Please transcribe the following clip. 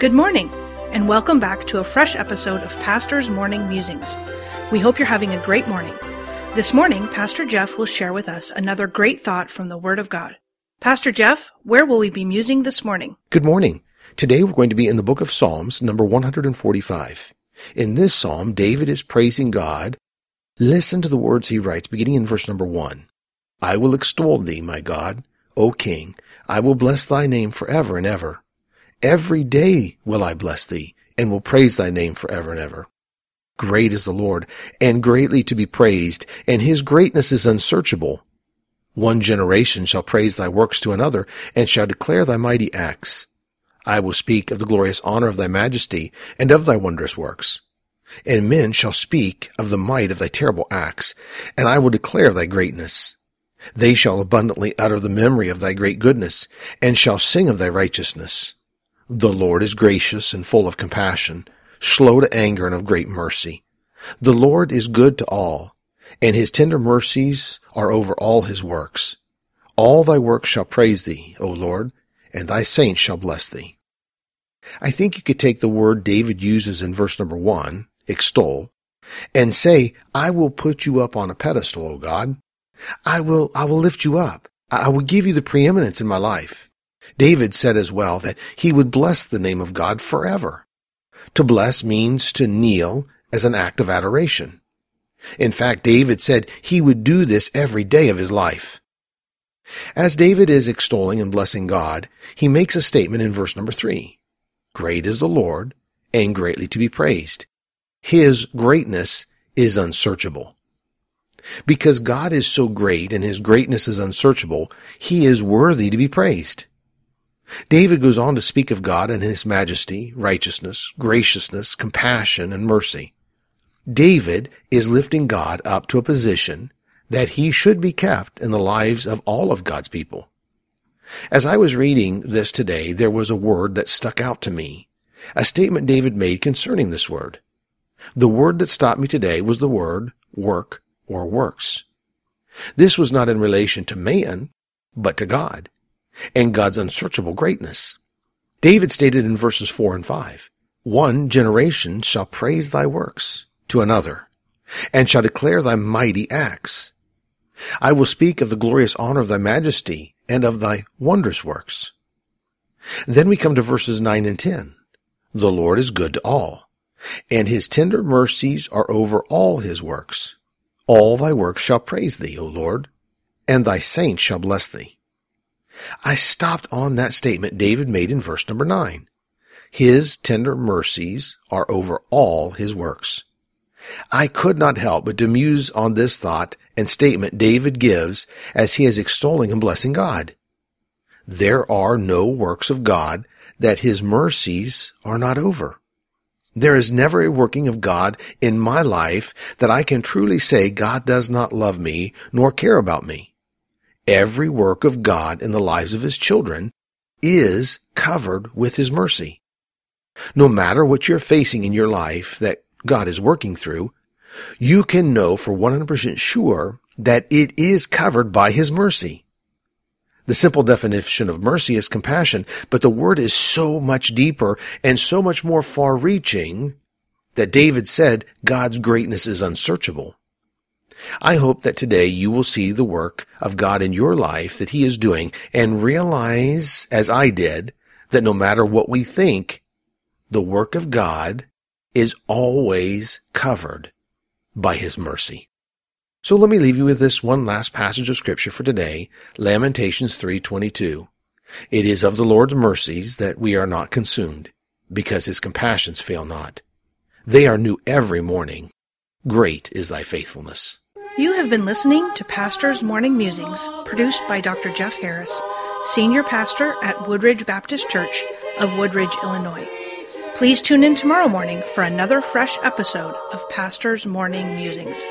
Good morning, and welcome back to a fresh episode of Pastor's Morning Musings. We hope you're having a great morning. This morning, Pastor Jeff will share with us another great thought from the Word of God. Pastor Jeff, where will we be musing this morning? Good morning. Today we're going to be in the book of Psalms, number 145. In this psalm, David is praising God. Listen to the words he writes, beginning in verse number 1. I will extol thee, my God, O King. I will bless thy name forever and ever. Every day will I bless thee, and will praise thy name forever and ever. Great is the Lord, and greatly to be praised, and his greatness is unsearchable. One generation shall praise thy works to another, and shall declare thy mighty acts. I will speak of the glorious honor of thy majesty, and of thy wondrous works. And men shall speak of the might of thy terrible acts, and I will declare thy greatness. They shall abundantly utter the memory of thy great goodness, and shall sing of thy righteousness. The Lord is gracious and full of compassion, slow to anger and of great mercy. The Lord is good to all, and his tender mercies are over all his works. All thy works shall praise thee, O Lord, and thy saints shall bless thee. I think you could take the word David uses in verse number one, extol, and say, I will put you up on a pedestal, O God. I will, I will lift you up. I will give you the preeminence in my life. David said as well that he would bless the name of God forever. To bless means to kneel as an act of adoration. In fact, David said he would do this every day of his life. As David is extolling and blessing God, he makes a statement in verse number three. Great is the Lord and greatly to be praised. His greatness is unsearchable. Because God is so great and his greatness is unsearchable, he is worthy to be praised. David goes on to speak of God and his majesty, righteousness, graciousness, compassion, and mercy. David is lifting God up to a position that he should be kept in the lives of all of God's people. As I was reading this today, there was a word that stuck out to me, a statement David made concerning this word. The word that stopped me today was the word work or works. This was not in relation to man, but to God and God's unsearchable greatness. David stated in verses 4 and 5, One generation shall praise thy works to another, and shall declare thy mighty acts. I will speak of the glorious honor of thy majesty and of thy wondrous works. Then we come to verses 9 and 10. The Lord is good to all, and his tender mercies are over all his works. All thy works shall praise thee, O Lord, and thy saints shall bless thee. I stopped on that statement David made in verse number nine. His tender mercies are over all his works. I could not help but to muse on this thought and statement David gives as he is extolling and blessing God. There are no works of God that his mercies are not over. There is never a working of God in my life that I can truly say God does not love me nor care about me every work of God in the lives of his children is covered with his mercy. No matter what you're facing in your life that God is working through, you can know for 100% sure that it is covered by his mercy. The simple definition of mercy is compassion, but the word is so much deeper and so much more far reaching that David said God's greatness is unsearchable. I hope that today you will see the work of God in your life that he is doing and realize, as I did, that no matter what we think, the work of God is always covered by his mercy. So let me leave you with this one last passage of scripture for today, Lamentations 3:22. It is of the Lord's mercies that we are not consumed, because his compassions fail not. They are new every morning. Great is thy faithfulness. You have been listening to Pastor's Morning Musings, produced by Dr. Jeff Harris, Senior Pastor at Woodridge Baptist Church of Woodridge, Illinois. Please tune in tomorrow morning for another fresh episode of Pastor's Morning Musings.